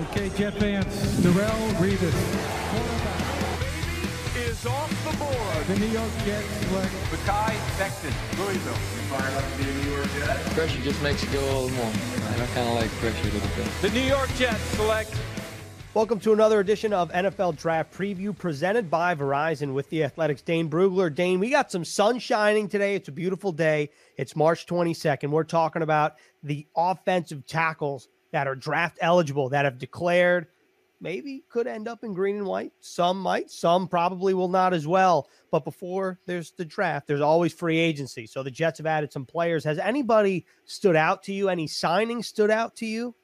Okay, Jet fans, Darrelle Revis. is off the board. The New York Jets select Mekhi Becton, Louisville. Fired up to be a New York Jet. Pressure just makes you go a little more. I kind of like pressure a little bit. The New York Jets select Welcome to another edition of NFL Draft Preview presented by Verizon with the Athletic's. Dane Brugler. Dane, we got some sun shining today. It's a beautiful day. It's March 22nd. We're talking about the offensive tackles that are draft eligible that have declared maybe could end up in green and white. Some might, some probably will not as well. But before there's the draft, there's always free agency. So the Jets have added some players. Has anybody stood out to you? Any signings stood out to you?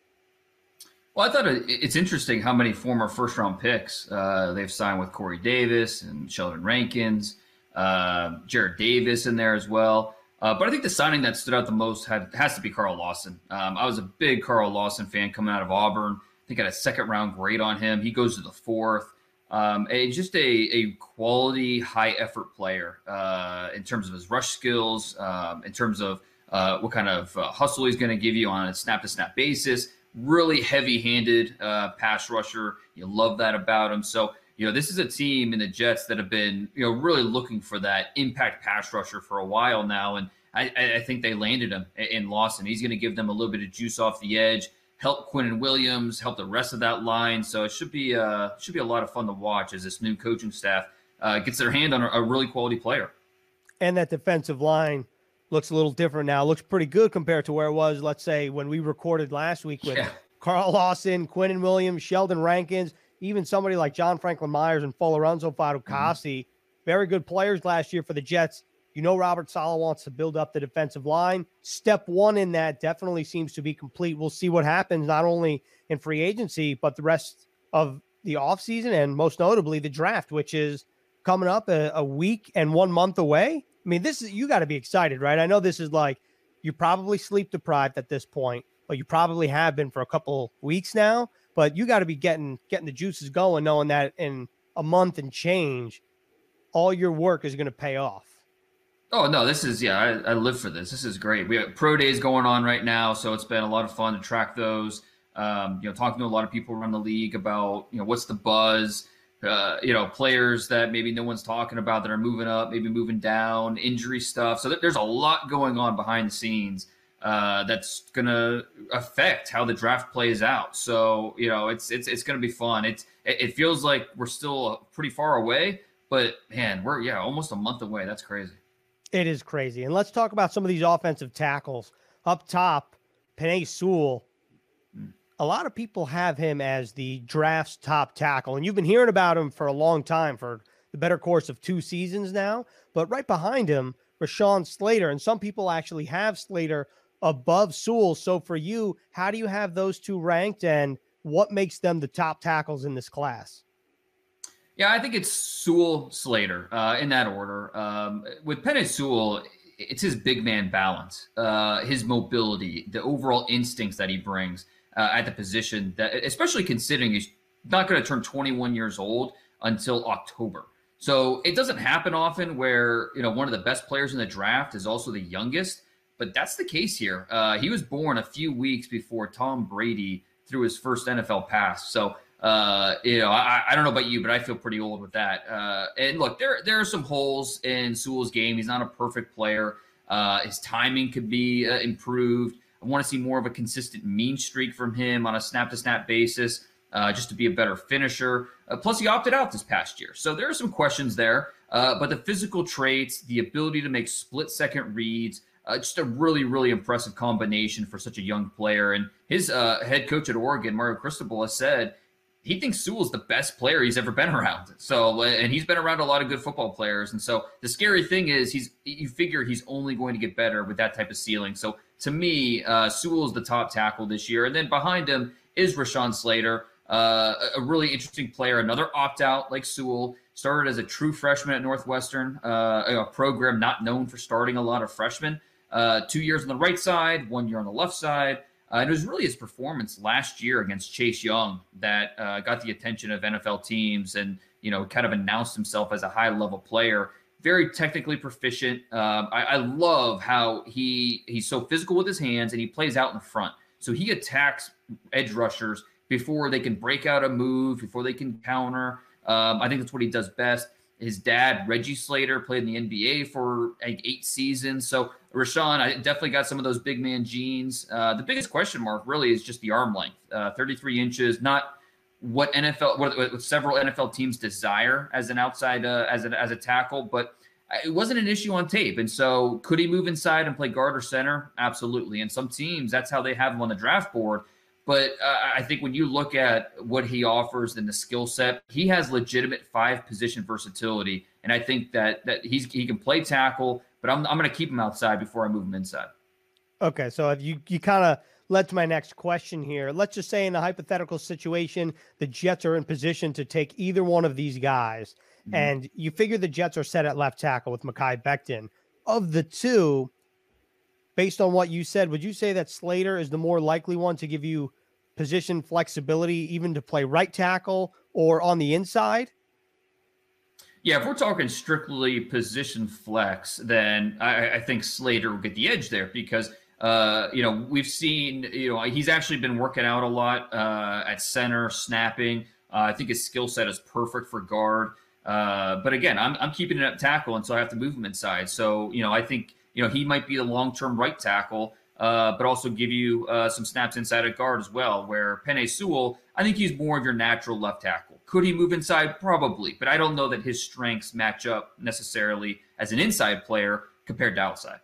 Well, I thought it's interesting how many former first round picks uh, they've signed with Corey Davis and Sheldon Rankins, uh, Jarrad Davis in there as well. Uh, but I think the signing that stood out the most had, has to be Carl Lawson. Um, I was a big Carl Lawson fan coming out of Auburn. I think I had a second round grade on him. He goes to the fourth. Um, a, just a, a quality, high effort player uh, in terms of his rush skills, um, in terms of uh, what kind of uh, hustle he's going to give you on a snap to snap basis really heavy handed uh, pass rusher. You love that about him. So, you know, this is a team in the Jets that have been, you know, really looking for that impact pass rusher for a while now. And I, I think they landed him in Lawson. He's going to give them a little bit of juice off the edge, help Quinnen Williams, help the rest of that line. So it should be uh, should be a lot of fun to watch as this new coaching staff uh, gets their hand on a, a really quality player. And that defensive line looks a little different now. Looks pretty good compared to where it was, let's say, when we recorded last week with yeah. Carl Lawson, Quinnen Williams, Sheldon Rankins, even somebody like John Franklin Myers and Folorunso Fatukasi. Mm-hmm. Very good players last year for the Jets. You know, Robert Saleh wants to build up the defensive line. Step one in that definitely seems to be complete. We'll see what happens, not only in free agency, but the rest of the offseason and most notably the draft, which is coming up a, a week and one month away. I mean, this is you got to be excited, right? I know this is like you're probably sleep deprived at this point, but you probably have been for a couple weeks now. But you got to be getting getting the juices going, knowing that in a month and change, all your work is going to pay off. Oh no, this is yeah, I, I, live for this. This is great. We have pro days going on right now, so it's been a lot of fun to track those. Um, you know, talking to a lot of people around the league about you know what's the buzz uh, you know, players that maybe no one's talking about that are moving up, maybe moving down, injury stuff. So there's a lot going on behind the scenes uh, that's going to affect how the draft plays out. So you know, it's it's it's going to be fun. It's it feels like we're still pretty far away, but man, we're yeah almost a month away. That's crazy. It is crazy. And let's talk about some of these offensive tackles up top. Penei Sewell a lot of people have him as the draft's top tackle, and you've been hearing about him for a long time, for the better course of two seasons now. But right behind him, Rashawn Slater, and some people actually have Slater above Sewell. So for you, how do you have those two ranked, and what makes them the top tackles in this class? Yeah, I think it's Sewell Slater uh, in that order. Um, with Penei Sewell, it's his big man balance, uh, his mobility, the overall instincts that he brings uh, at the position that, especially considering he's not going to turn 21 years old until October. So it doesn't happen often where you know one of the best players in the draft is also the youngest, but that's the case here. Uh, he was born a few weeks before Tom Brady threw his first NFL pass. So uh, you know, I, I, don't know about you, but I feel pretty old with that. Uh, and look, there there are some holes in Sewell's game. He's not a perfect player. Uh, his timing could be uh, improved. I want to see more of a consistent mean streak from him on a snap to snap basis, uh, just to be a better finisher. Plus, he opted out this past year. So there are some questions there. But the physical traits, the ability to make split second reads, uh, just a really, really impressive combination for such a young player. And his uh, head coach at Oregon, Mario Cristobal, has said he thinks Sewell's the best player he's ever been around. So, and he's been around a lot of good football players. And so the scary thing is he's, you figure he's only going to get better with that type of ceiling. So to me, uh, Sewell is the top tackle this year. And then behind him is Rashawn Slater, uh, a really interesting player, another opt out like Sewell. Started as a true freshman at Northwestern, uh, a program not known for starting a lot of freshmen. Uh, two years on the right side, one year on the left side. Uh, and it was really his performance last year against Chase Young that uh, got the attention of NFL teams and, you know, kind of announced himself as a high level player. Very technically proficient. Um, I, I, love how he he's so physical with his hands and he plays out in front. So he attacks edge rushers before they can break out a move, before they can counter. Um, I think that's what he does best. His dad, Reggie Slater, played in the NBA for like eight seasons. So Rashawn, I definitely got some of those big man genes. Uh, the biggest question mark really is just the arm length, uh, 33 inches. Not what NFL, what, what, several NFL teams desire as an outside, uh, as a, as a tackle, but it wasn't an issue on tape. And so, could he move inside and play guard or center? Absolutely. And some teams, that's how they have him on the draft board. But uh, I think when you look at what he offers and the skill set, he has legitimate five position versatility. And I think that that he's he can play tackle, but I'm I'm going to keep him outside before I move him inside. Okay, so if you you kind of led to my next question here. Let's just say in a hypothetical situation, the Jets are in position to take either one of these guys, mm-hmm. and you figure the Jets are set at left tackle with Mekhi Becton. Of the two, based on what you said, would you say that Slater is the more likely one to give you position flexibility, even to play right tackle or on the inside? Yeah, if we're talking strictly position flex, then I, I think Slater will get the edge there because uh, you know we've seen you know he's actually been working out a lot uh, at center, snapping. Uh, I think his skill set is perfect for guard. Uh, but again, I'm, I'm keeping it at tackle, and so I have to move him inside. So you know I think you know, he might be the long term right tackle, uh, but also give you uh, some snaps inside at guard as well. Where Penei Sewell, I think he's more of your natural left tackle. Could he move inside? Probably, but I don't know that his strengths match up necessarily as an inside player compared to outside.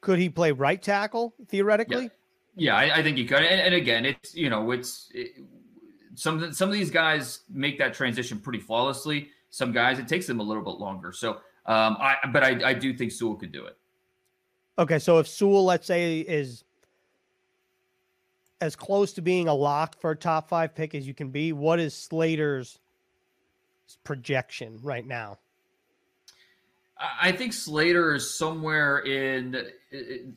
Could he play right tackle theoretically? Yeah, yeah I, I, think he could. And, and, again, it's you know, it's it, some some of these guys make that transition pretty flawlessly. Some guys it takes them a little bit longer. So, um, I but I, I do think Sewell could do it. Okay, so if Sewell, let's say, is as close to being a lock for a top five pick as you can be, what is Slater's projection right now? I think Slater is somewhere in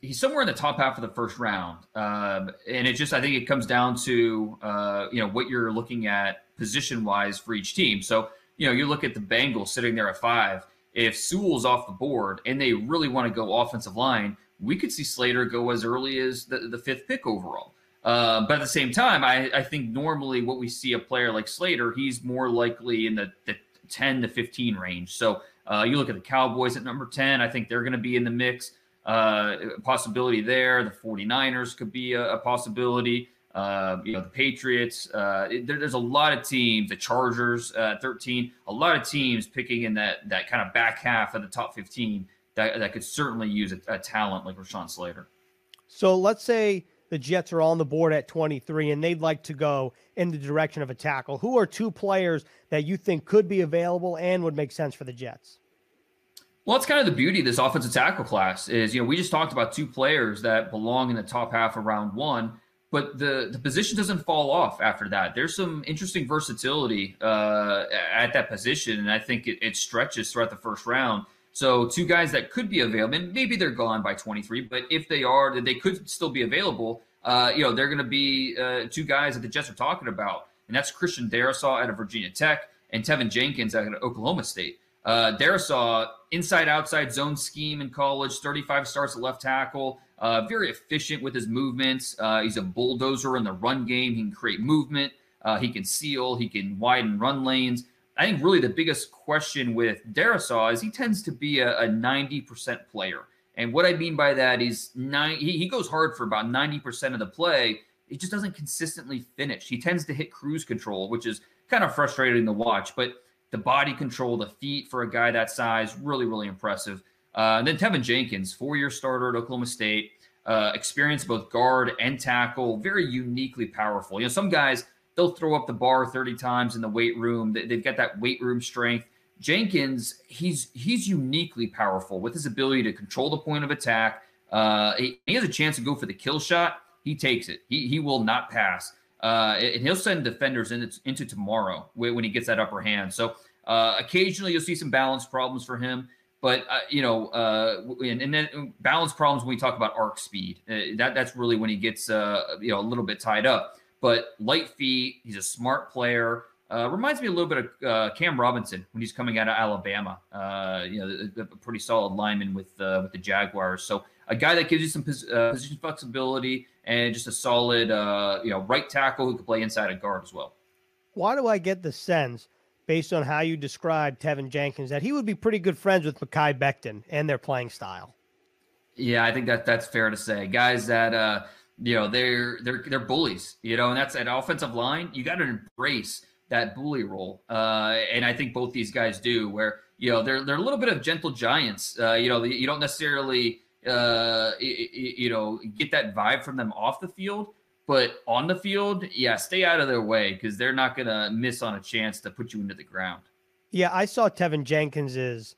he's somewhere in the top half of the first round, um, and it just I think it comes down to uh, you know what you're looking at position wise for each team. So you know you look at the Bengals sitting there at five if Sewell's off the board and they really want to go offensive line, we could see Slater go as early as the, the fifth pick overall. Uh, but at the same time, I, I think normally what we see a player like Slater, he's more likely in the, the 10 to 15 range. So uh, you look at the Cowboys at number 10, I think they're going to be in the mix. Uh, possibility there. The 49ers could be a, a possibility. Uh, you know, the Patriots. Uh, there, there's a lot of teams. The Chargers, uh, 13. A lot of teams picking in that that kind of back half of the top 15 that, that could certainly use a, a talent like Rashawn Slater. So let's say the Jets are on the board at 23 and they'd like to go in the direction of a tackle. Who are two players that you think could be available and would make sense for the Jets? Well, it's kind of the beauty of this offensive tackle class is, you know, we just talked about two players that belong in the top half of round one but the the position doesn't fall off after that. There's some interesting versatility uh, at that position, and I think it, it, stretches throughout the first round. So two guys that could be available, and maybe they're gone by 23, but if they are, they could still be available. Uh, you know, they're going to be uh, two guys that the Jets are talking about, and that's Christian Darrisaw out of Virginia Tech and Teven Jenkins out of Oklahoma State. Uh, Darrisaw, inside outside zone scheme in college, 35 starts at left tackle. Uh, very efficient with his movements. Uh, he's a bulldozer in the run game. He can create movement. Uh, he can seal. He can widen run lanes. I think really the biggest question with Darrisaw is he tends to be a, a 90% player. And what I mean by that is nine, he, he goes hard for about 90% of the play. He just doesn't consistently finish. He tends to hit cruise control, which is kind of frustrating to watch. But the body control, the feet for a guy that size, really, really impressive. Uh, then Teven Jenkins, four year starter at Oklahoma State, uh, experience both guard and tackle, very uniquely powerful. You know, some guys, they'll throw up the bar 30 times in the weight room, they, have got that weight room strength. Jenkins, he's he's uniquely powerful with his ability to control the point of attack. Uh, he, he, has a chance to go for the kill shot. He takes it. He, he will not pass. Uh, and he'll send defenders into, into tomorrow when he gets that upper hand. So uh, occasionally you'll see some balance problems for him. But uh, you know, uh, and, and, then balance problems when we talk about arc speed. Uh, that that's really when he gets uh, you know a little bit tied up. But light feet, he's a smart player. Uh, reminds me a little bit of uh, Cam Robinson when he's coming out of Alabama. you know, a, a pretty solid lineman with with the Jaguars. So a guy that gives you some pos- position flexibility and just a solid, uh, you know, right tackle who could play inside a guard as well. Why do I get the sense, based on how you described Teven Jenkins, that he would be pretty good friends with Mekhi Becton and their playing style? Yeah, I think that that's fair to say. Guys that uh, you know they're they're they're bullies, you know, and that's an offensive line. You got to embrace that bully role, uh, and I think both these guys do. Where you know they're they're a little bit of gentle giants. Uh, you know, you don't necessarily uh, you know get that vibe from them off the field, but on the field, yeah, stay out of their way because they're not gonna miss on a chance to put you into the ground. Yeah, I saw Teven Jenkins's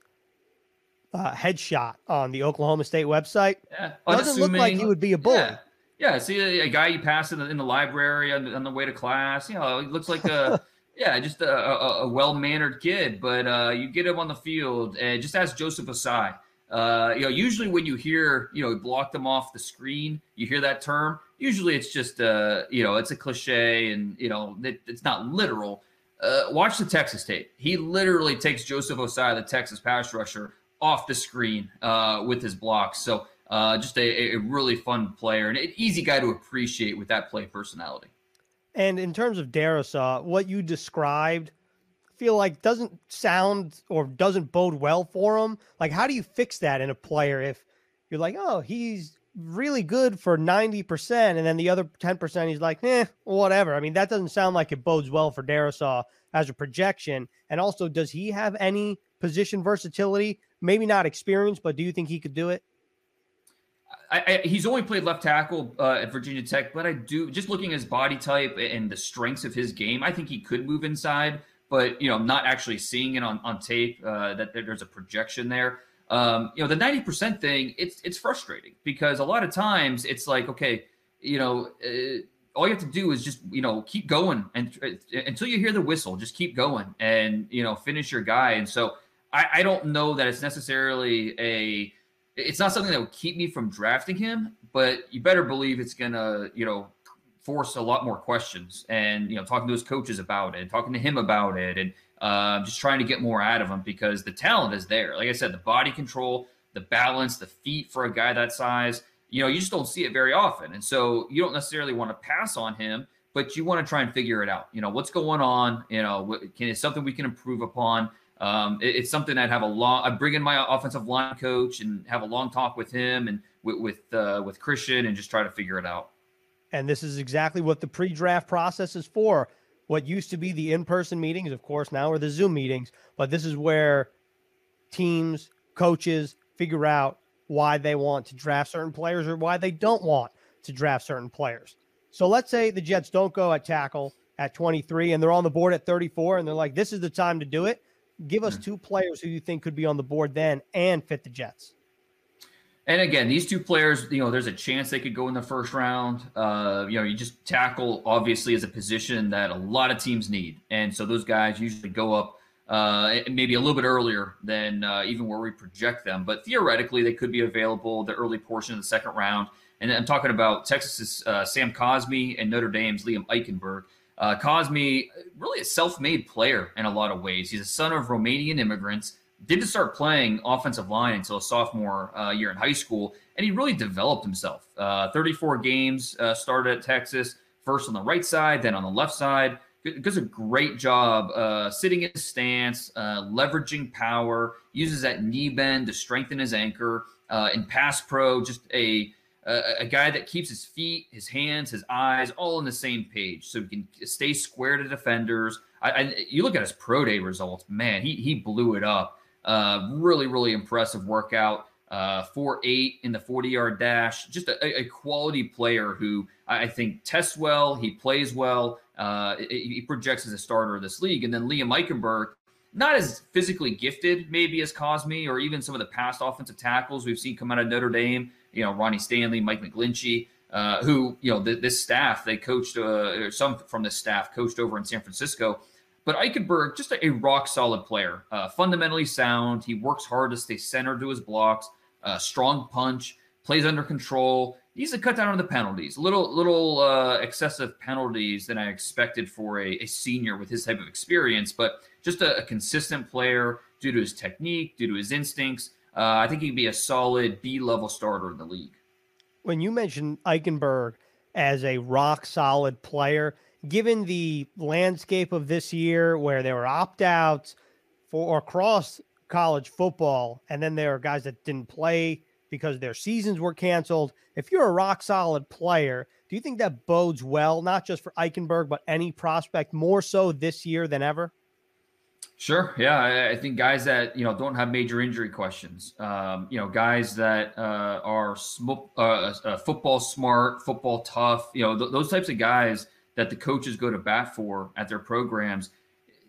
uh, headshot on the Oklahoma State website. Yeah, doesn't look like he would be a bully. Yeah. Yeah, see a, a, guy you pass in the, in the library on, on, the way to class. You know, he looks like a yeah, just a, a, a well mannered kid. But uh, you get him on the field, and just ask Joseph Ossai. Uh, you know, usually when you hear you know block them off the screen, you hear that term. Usually it's just uh, you know it's a cliche, and you know it, it's not literal. Uh, watch the Texas tape. He literally takes Joseph Ossai, the Texas pass rusher, off the screen uh, with his blocks. So uh, just a, a, really fun player and an easy guy to appreciate with that play personality. And in terms of Darrisaw, what you described, feel like doesn't sound or doesn't bode well for him. Like, how do you fix that in a player if you're like, oh, he's really good for 90%, and then the other 10%, he's like, eh, whatever. I mean, that doesn't sound like it bodes well for Darrisaw as a projection. And also, does he have any position versatility? Maybe not experience, but do you think he could do it? I, I, he's only played left tackle uh, at Virginia Tech, but I do just looking at his body type and the strengths of his game. I think he could move inside, but you know, not actually seeing it on on tape uh, that there's a projection there. Um, you know, the ninety percent thing, it's it's frustrating because a lot of times it's like, okay, you know, uh, all you have to do is just you know keep going and uh, until you hear the whistle, just keep going and you know finish your guy. And so I, I don't know that it's necessarily a it's not something that would keep me from drafting him, but you better believe it's gonna, you know, force a lot more questions and you know talking to his coaches about it, talking to him about it, and uh, just trying to get more out of him because the talent is there. Like I said, the body control, the balance, the feet for a guy that size, you know, you just don't see it very often, and so you don't necessarily want to pass on him, but you want to try and figure it out. You know, what's going on? You know, can it's something we can improve upon? Um, it, it's something I'd have a long. I bring in my offensive line coach and have a long talk with him and with with, uh, with Christian and just try to figure it out. And this is exactly what the pre-draft process is for. What used to be the in-person meetings, of course, now are the Zoom meetings. But this is where teams, coaches figure out why they want to draft certain players or why they don't want to draft certain players. So let's say the Jets don't go at tackle at 23 and they're on the board at 34 and they're like, this is the time to do it. Give us mm. two players who you think could be on the board then and fit the Jets. And again, these two players, you know, there's a chance they could go in the first round. Uh, you know, you just tackle obviously as a position that a lot of teams need, and so those guys usually go up uh, maybe a little bit earlier than uh, even where we project them. But theoretically, they could be available the early portion of the second round. And I'm talking about Texas's uh, Sam Cosmi and Notre Dame's Liam Eichenberg. Uh, Cosmi, really a self-made player in a lot of ways. He's a son of Romanian immigrants. Didn't start playing offensive line until a sophomore uh, year in high school, and he really developed himself. Uh, 34 games uh, started at Texas, first on the right side, then on the left side. Does a great job uh, sitting in stance, uh, leveraging power, uses that knee bend to strengthen his anchor. Uh, in pass pro, just a a, a, guy that keeps his feet, his hands, his eyes all on the same page, so he can stay square to defenders. I, I, you look at his pro day results, man, he he blew it up. Uh, really, really impressive workout. Uh, four eight in the forty yard dash. Just a, a, quality player who I think tests well. He plays well. Uh, he projects as a starter of this league. And then Liam Eichenberg, not as physically gifted maybe as Cosmi or even some of the past offensive tackles we've seen come out of Notre Dame you know, Ronnie Stanley, Mike McGlinchey, uh, who, you know, this staff, they coached, uh, some from this staff coached over in San Francisco. But Eichenberg, just a, a rock solid player, uh, fundamentally sound. He works hard to stay centered to his blocks, uh, strong punch, plays under control. He's a cut down on the penalties, little little uh, excessive penalties than I expected for a, a, senior with his type of experience, but just a, a consistent player due to his technique, due to his instincts. Uh, I think he'd be a solid B level starter in the league. When you mentioned Eichenberg as a rock solid player, given the landscape of this year where there were opt outs for across college football, and then there are guys that didn't play because their seasons were canceled. If you're a rock solid player, do you think that bodes well, not just for Eichenberg, but any prospect more so this year than ever? Sure. Yeah, I, I think guys that you know don't have major injury questions. Um, you know, guys that uh, are sm- uh, uh, football smart, football tough. You know, th- those types of guys that the coaches go to bat for at their programs.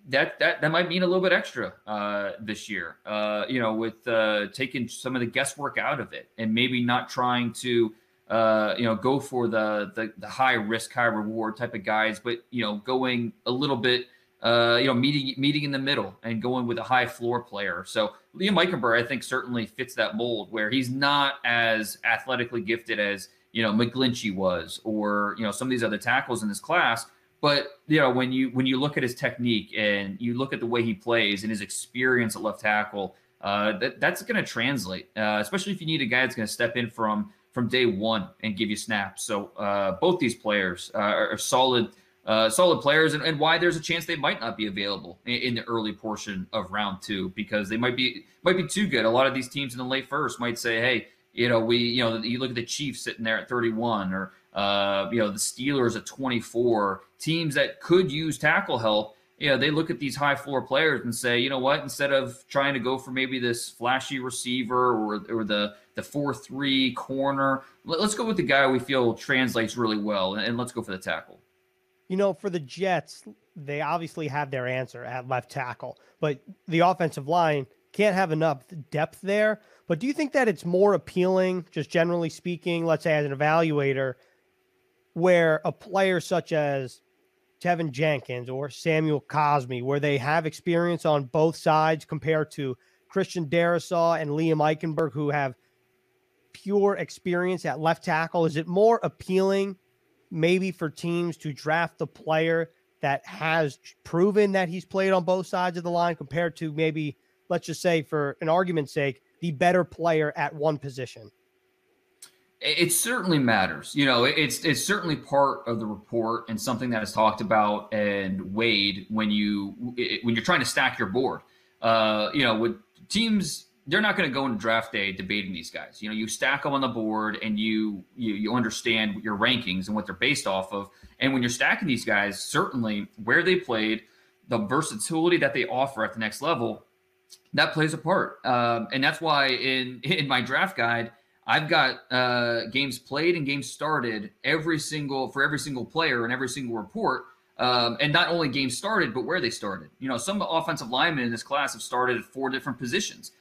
That that that might mean a little bit extra uh, this year. Uh, you know, with uh, taking some of the guesswork out of it, and maybe not trying to uh, you know, go for the, the the high risk, high reward type of guys, but you know, going a little bit uh, you know, meeting meeting in the middle and going with a high floor player. So Liam Eichenberg, I think, certainly fits that mold where he's not as athletically gifted as you know McGlinchey was, or you know some of these other tackles in this class. But you know when you when you look at his technique and you look at the way he plays and his experience at left tackle, uh, that that's going to translate, uh, especially if you need a guy that's going to step in from from day one and give you snaps. So uh, both these players uh, are, are solid uh, solid players and, and, why there's a chance they might not be available in, in, the early portion of round two because they might be might be too good. A lot of these teams in the late first might say, hey, you know, we you know you look at the Chiefs sitting there at 31 or uh, you know the Steelers at 24, teams that could use tackle help. You know, they look at these high floor players and say, you know what, instead of trying to go for maybe this flashy receiver or, or the the four three corner, let's go with the guy we feel translates really well, and let's go for the tackle you know, for the Jets, they obviously have their answer at left tackle, but the offensive line can't have enough depth there. But do you think that it's more appealing, just generally speaking, let's say as an evaluator, where a player such as Teven Jenkins or Samuel Cosmi, where they have experience on both sides compared to Christian Darrisaw and Liam Eichenberg, who have pure experience at left tackle? Is it more appealing maybe for teams to draft the player that has proven that he's played on both sides of the line compared to maybe, let's just say, for an argument's sake, the better player at one position? It certainly matters. You know, it's it's certainly part of the report and something that is talked about and weighed when you when you're trying to stack your board. Uh, you know, with teams they're not going to go into draft day debating these guys. You know, you stack them on the board and you, you you understand your rankings and what they're based off of. And when you're stacking these guys, certainly where they played, the versatility that they offer at the next level, that plays a part. Um, and that's why in in my draft guide, I've got uh, games played and games started every single for every single player and every single report. Um, and not only games started, but where they started. You know, some offensive linemen in this class have started at four different positions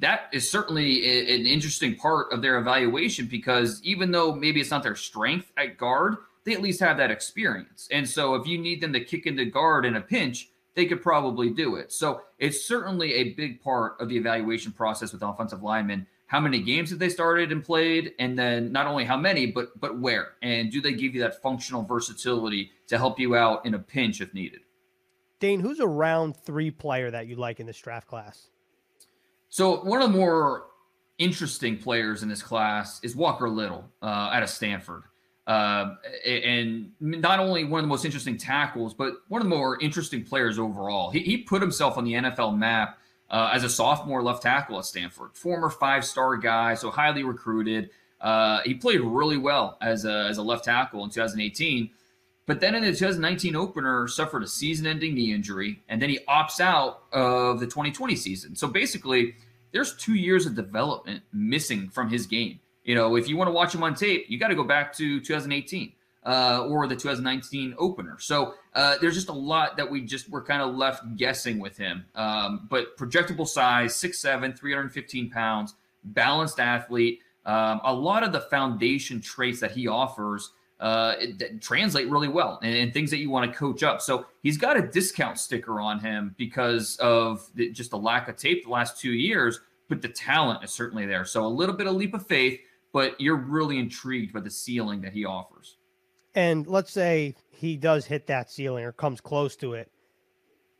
that is certainly a, an interesting part of their evaluation because even though maybe it's not their strength at guard, they at least have that experience. And so if you need them to kick into guard in a pinch, they could probably do it. So it's certainly a big part of the evaluation process with offensive linemen. How many games have they started and played? And then not only how many, but but where? And do they give you that functional versatility to help you out in a pinch if needed? Dane, who's a round three player that you like in this draft class? So one of the more interesting players in this class is Walker Little uh, out of Stanford. Uh, and not only one of the most interesting tackles, but one of the more interesting players overall. He, he put himself on the NFL map uh, as a sophomore left tackle at Stanford, former five star guy, so highly recruited. Uh, he played really well as a, as a left tackle in 2018. But then in the 2019 opener, suffered a season-ending knee injury, and then he opts out of the 2020 season. So basically, there's two years of development missing from his game. You know, if you want to watch him on tape, you got to go back to 2018 uh, or the 2019 opener. So uh, there's just a lot that we just were kind of left guessing with him. Um, but projectable size, 6'7", 315 pounds, balanced athlete. Um, a lot of the foundation traits that he offers uh, translate really well and, and, things that you want to coach up. So he's got a discount sticker on him because of the, just the lack of tape the last two years, but the talent is certainly there. So a little bit of leap of faith, but you're really intrigued by the ceiling that he offers. And let's say he does hit that ceiling or comes close to it.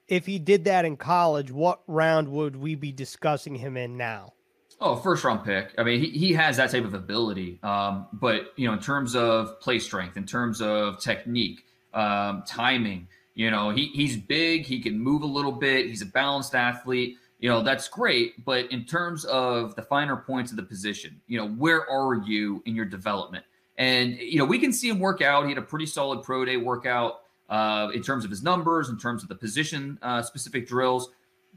If he did that in college, what round would we be discussing him in now? Oh, first round pick. I mean, he, he has that type of ability. Um, but you know, in terms of play strength, in terms of technique, um, timing, you know, he, he's big. He can move a little bit. He's a balanced athlete. You know, that's great. But in terms of the finer points of the position, you know, where are you in your development? And you know, we can see him work out. He had a pretty solid pro day workout uh, in terms of his numbers, in terms of the position uh, specific drills.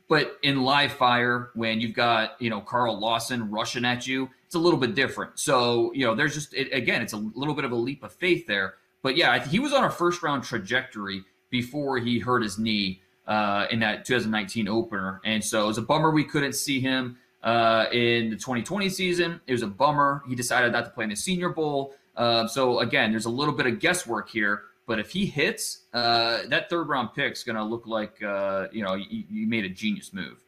But in live fire, when you've got you know Carl Lawson rushing at you, it's a little bit different. So you know, there's just it, again, it's a little bit of a leap of faith there. But yeah, he was on a first round trajectory before he hurt his knee uh, in that 2019 opener, and so it was a bummer we couldn't see him uh, in the 2020 season. It was a bummer he decided not to play in the Senior Bowl. Uh, so again, there's a little bit of guesswork here. But if he hits, uh, that third round pick is going to look like uh, you know you, you made a genius move.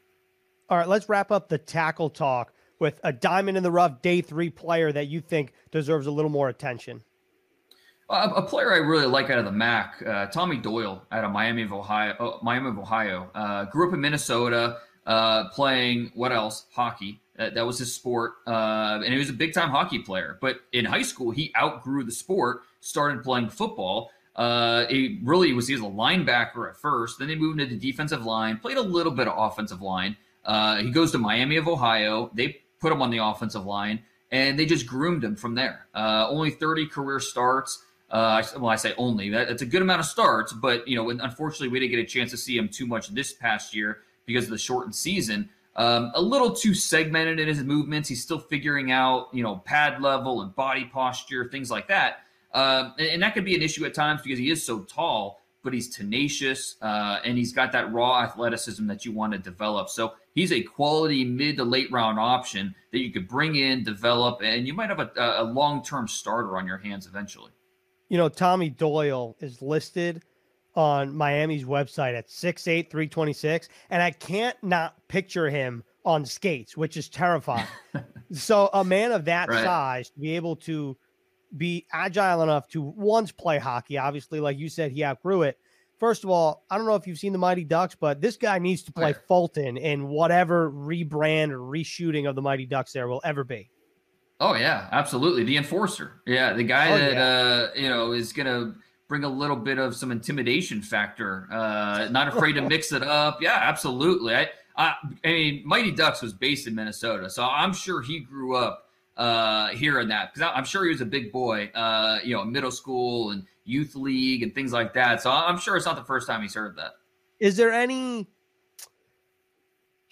All right, let's wrap up the tackle talk with a diamond in the rough day three player that you think deserves a little more attention. A, a player I really like out of the MAC, uh, Tommy Doyle out of Miami of Ohio. Oh, Miami of Ohio. Uh, grew up in Minnesota, uh, playing what else? Hockey. that was his sport, uh, and he was a big time hockey player. But in high school, he outgrew the sport, started playing football, uh, he really was he was a linebacker at first. Then they moved into the defensive line. Played a little bit of offensive line. Uh, he goes to Miami of Ohio. They put him on the offensive line, and they just groomed him from there. Uh, only 30 career starts. Uh, well, I say only. That, that's a good amount of starts, but you know, unfortunately, we didn't get a chance to see him too much this past year because of the shortened season. Um, a little too segmented in his movements. He's still figuring out, you know, pad level and body posture, things like that. Um, and, and, that could be an issue at times because he is so tall, but he's tenacious uh, and he's got that raw athleticism that you want to develop. So he's a quality mid to late round option that you could bring in, develop, and you might have a, a long term starter on your hands eventually. You know, Tommy Doyle is listed on Miami's website at 6'8, 326, and I can't not picture him on skates, which is terrifying. so, a man of that right. size to be able to be agile enough to once play hockey. Obviously, like you said, he outgrew it. First of all, I don't know if you've seen the Mighty Ducks, but this guy needs to oh, play Fulton in whatever rebrand or reshooting of the Mighty Ducks there will ever be. Oh yeah, absolutely. The enforcer. Yeah, the guy oh, that yeah. uh, you know is gonna bring a little bit of some intimidation factor. Uh, not afraid to mix it up. Yeah, absolutely. I, I, I mean, Mighty Ducks was based in Minnesota, so I'm sure he grew up uh, hearing that because I'm sure he was a big boy, uh, you know, middle school and youth league and things like that. So I'm sure it's not the first time he's heard that. Is there any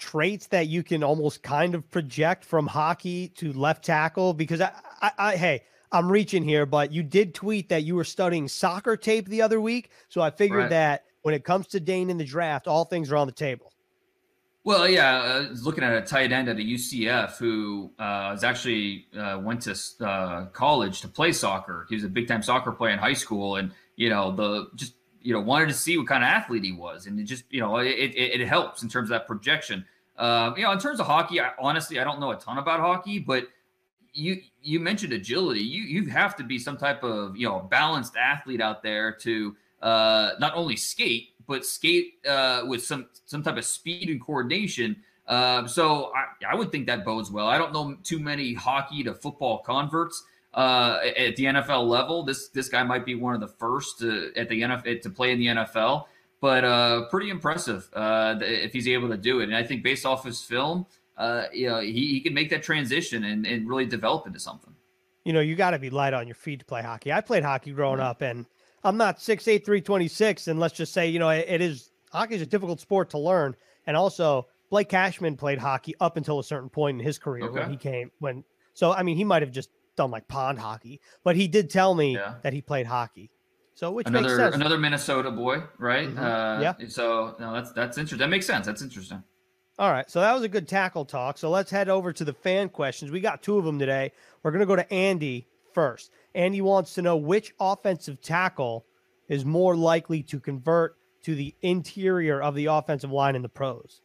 traits that you can almost kind of project from hockey to left tackle? Because I, I, I hey, I'm reaching here, but you did tweet that you were studying soccer tape the other week. So I figured right. that when it comes to Dane in the draft, all things are on the table. Well, yeah, uh, looking at a tight end at a UCF who uh, is actually uh, went to uh, college to play soccer. He was a big time soccer player in high school, and you know the just you know wanted to see what kind of athlete he was, and it just you know it, it, it helps in terms of that projection. Um, you know, in terms of hockey, I, honestly, I don't know a ton about hockey, but you you mentioned agility. You you have to be some type of you know balanced athlete out there to uh, not only skate but skate uh, with some some type of speed and coordination. Uh, so I, I, would think that bodes well. I don't know too many hockey to football converts uh, at the NFL level. This this guy might be one of the first to, at the NFL to play in the NFL, but uh, pretty impressive uh, if he's able to do it. And I think based off his film, uh, you know, he, he can make that transition and, and really develop into something. You know, you got to be light on your feet to play hockey. I played hockey growing up, and I'm not 6'8, 326. And let's just say, you know, it, it is hockey is a difficult sport to learn. And also, Blake Cashman played hockey up until a certain point in his career okay. when he came when so I mean he might have just done like pond hockey, but he did tell me yeah. that he played hockey. So which another makes sense. another Minnesota boy, right? Mm-hmm. Uh, yeah. So no, that's that's interesting. That makes sense. That's interesting. All right, so that was a good tackle talk. So let's head over to the fan questions. We got two of them today. We're gonna go to Andy first. Andy wants to know which offensive tackle is more likely to convert to the interior of the offensive line in the pros.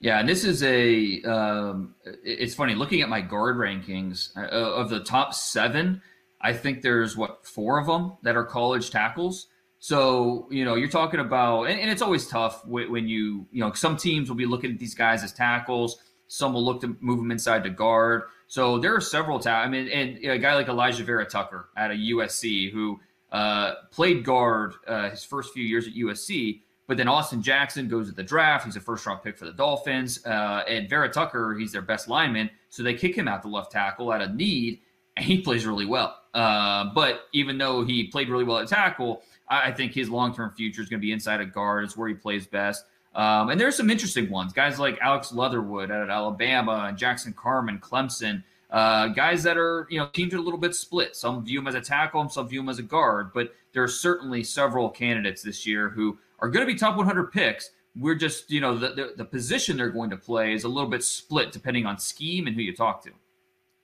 Yeah, and this is a. Um, it's funny looking at my guard rankings uh, of the top seven. I think there's what four of them that are college tackles. So you know you're talking about, and, and it's always tough when, when you you know some teams will be looking at these guys as tackles. Some will look to move them inside to guard. So there are several. Ta- I mean, and a guy like Alijah Vera Tucker at a USC who uh, played guard uh, his first few years at USC, but then Austin Jackson goes at the draft. He's a first round pick for the Dolphins. Uh, and Vera Tucker, he's their best lineman. So they kick him out the left tackle at a need, and he plays really well. Uh, but even though he played really well at tackle, I, I think his long term future is going to be inside a guard. It's where he plays best. Um, and there's some interesting ones. Guys like Alex Leatherwood at Alabama and Jackson Carman, Clemson. Uh, guys that are, you know, teams are a little bit split. Some view him as a tackle, some view him as a guard, but there are certainly several candidates this year who are going to be top 100 picks. We're just, you know, the, the, the position they're going to play is a little bit split depending on scheme and who you talk to.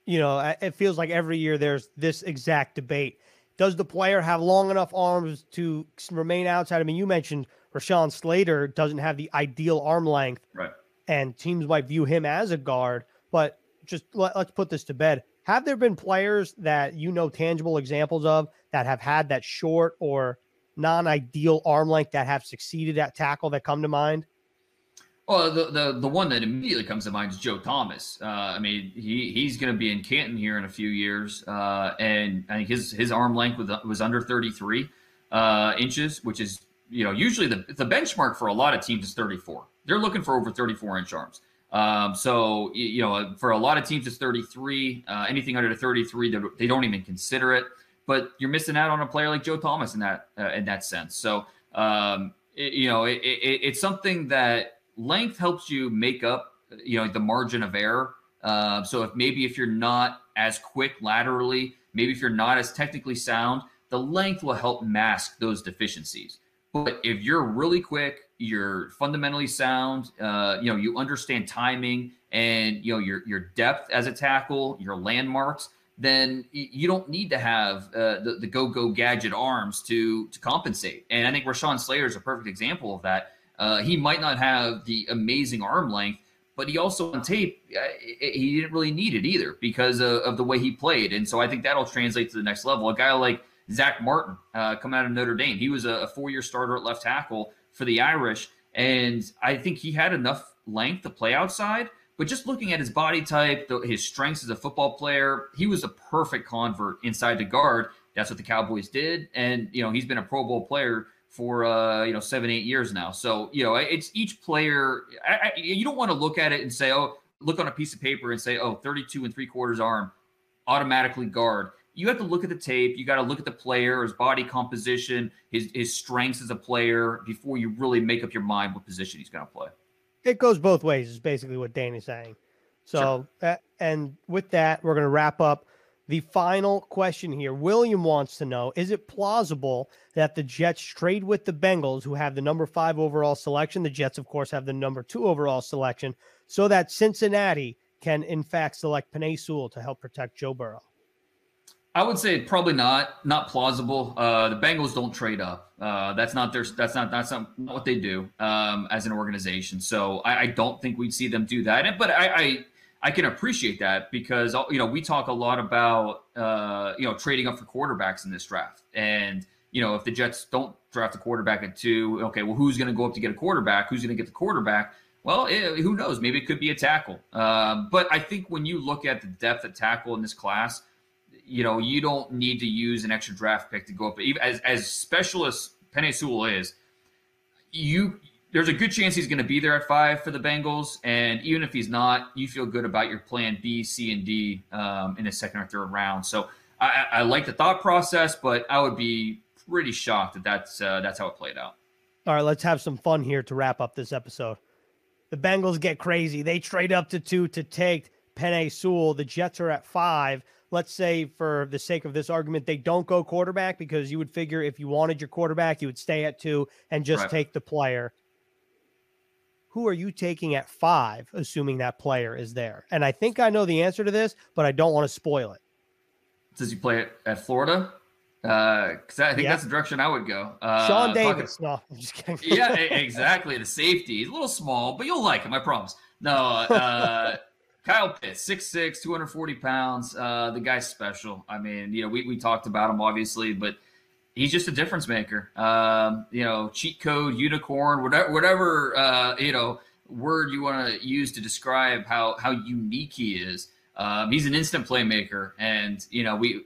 You know, it feels like every year there's this exact debate. Does the player have long enough arms to remain outside? I mean, you mentioned Rashawn Slater doesn't have the ideal arm length, right? And teams might view him as a guard. But just let, us put this to bed. Have there been players that you know tangible examples of that have had that short or non-ideal arm length that have succeeded at tackle that come to mind? Well, the, the the one that immediately comes to mind is Joe Thomas. Uh, I mean, he he's going to be in Canton here in a few years, uh, and I think his his arm length was was under 33 uh, inches, which is you know usually the the benchmark for a lot of teams is 34. They're looking for over 34 inch arms. Um, so you know, for a lot of teams, it's 33. Uh, anything under 33, they don't even consider it but you're missing out on a player like Joe Thomas in that uh, in that sense. So um, it, you know, it, it, it's something that length helps you make up, you know, the margin of error. Uh, so if maybe if you're not as quick laterally, maybe if you're not as technically sound, the length will help mask those deficiencies. But if you're really quick, you're fundamentally sound, uh, you know, you understand timing and you know your your depth as a tackle, your landmarks then you don't need to have uh, the, the go-go gadget arms to to compensate. And I think Rashawn Slater is a perfect example of that. Uh, he might not have the amazing arm length, but he also on tape uh, he didn't really need it either because of, of, the way he played. And so I think that'll translate to the next level. A guy like Zack Martin uh, coming out of Notre Dame, he was a, a four-year starter at left tackle for the Irish, and I think he had enough length to play outside but just looking at his body type, his strengths as a football player, he was a perfect convert inside the guard. That's what the Cowboys did, and you know he's been a Pro Bowl player for uh, you know seven, eight years now. So you know it's each player. I, I, you don't want to look at it and say, oh, look on a piece of paper and say, oh, 32 and three quarters arm, automatically guard. You have to look at the tape. You got to look at the player, his body composition, his his strengths as a player before you really make up your mind what position he's going to play it goes both ways is basically what Danny's saying. So, sure. uh, and with that, we're going to wrap up the final question here. William wants to know Is it plausible that the Jets trade with the Bengals, who have the number five overall selection? The Jets, of course, have the number two overall selection, so that Cincinnati can, in fact, select Penei Sewell to help protect Joe Burrow? I would say probably not not plausible. Uh, the Bengals don't trade up. Uh, that's not their that's not that's not, not what they do um, as an organization. So I, I, don't think we'd see them do that. But I, I, I can appreciate that because you know we talk a lot about uh, you know trading up for quarterbacks in this draft, and you know if the Jets don't draft a quarterback at two, okay, well who's going to go up to get a quarterback? Who's going to get the quarterback? Well, it, eh, who knows? Maybe it could be a tackle. Um, but I think when you look at the depth of tackle in this class you know, you don't need to use an extra draft pick to go up. Even as as specialist Penei Sewell is, you there's a good chance he's going to be there at five for the Bengals, and even if he's not, you feel good about your plan B, C, and D um, in the second or third round. So I, I, like the thought process, but I would be pretty shocked that that's uh, that's how it played out. All right, let's have some fun here to wrap up this episode. The Bengals get crazy. They trade up to two to take Penei Sewell. The Jets are at five let's say for the sake of this argument, they don't go quarterback because you would figure if you wanted your quarterback, you would stay at two and just right. take the player. Who are you taking at five, assuming that player is there? And I think I know the answer to this, but I don't want to spoil it. Does he play it at Florida? Because uh, I think yeah. that's the direction I would go. Uh, Shawn Davis. No, I'm just kidding. yeah, exactly. The safety. He's a little small, but you'll like him. I promise. No, uh, Kyle Pitts, 6'6, 240 pounds. Uh, the guy's special. I mean, you know, we, we talked about him obviously, but he's just a difference maker. Um, you know, cheat code, unicorn, whatever, whatever uh, you know, word you want to use to describe how how unique he is. Um, he's an instant playmaker, and you know we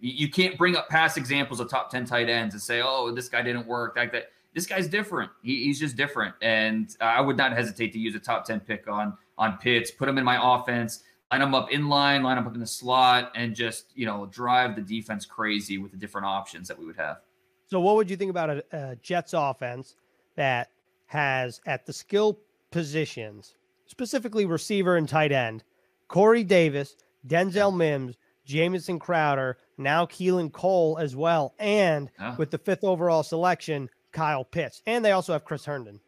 you can't bring up past examples of top ten tight ends and say, oh, this guy didn't work. That, this guy's different. He, he's just different, and I would not hesitate to use a top ten pick on on Pitts. Put him in my offense. Line him up in line, line him up in the slot, and just you know drive the defense crazy with the different options that we would have. So, what would you think about a, a Jets offense that has at the skill positions, specifically receiver and tight end, Corey Davis, Denzel Mims, Jamison Crowder, now Keelan Cole as well, and Yeah. with the fifth overall selection, Kyle Pitts, and they also have Chris Herndon.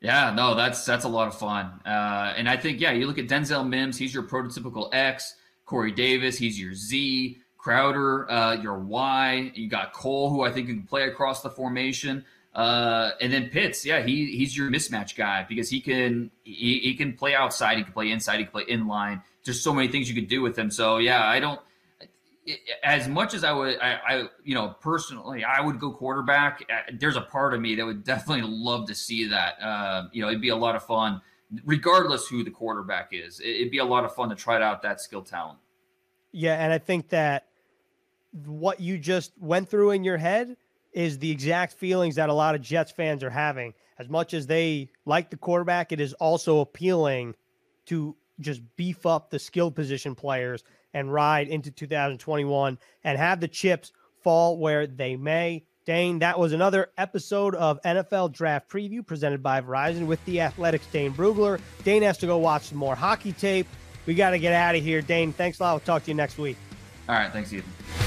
Yeah, no, that's that's a lot of fun. Uh, and I think, yeah, you look at Denzel Mims, he's your prototypical X. Corey Davis, he's your Z. Crowder, uh, your Y. You got Cole, who I think you can play across the formation. Uh, and then Pitts, yeah, he he's your mismatch guy because he can he, he can play outside, he can play inside, he can play inline. There's so many things you could do with him. So yeah, I don't as much as I would, I, I, you know, personally, I would go quarterback. uh, There's a part of me that would definitely love to see that. Uh, you know, it'd be a lot of fun, regardless who the quarterback is. It- It'd be a lot of fun to try out that skill talent. Yeah, and I think that what you just went through in your head is the exact feelings that a lot of Jets fans are having. As much as they like the quarterback, it is also appealing to just beef up the skill position players and ride into 2021 and have the chips fall where they may. Dane, that was another episode of NFL Draft Preview presented by Verizon with the Athletic's Dane Brugler. Dane has to go watch some more hockey tape. We got to get out of here. Dane, thanks a lot. We'll talk to you next week. All right, thanks, Ethan.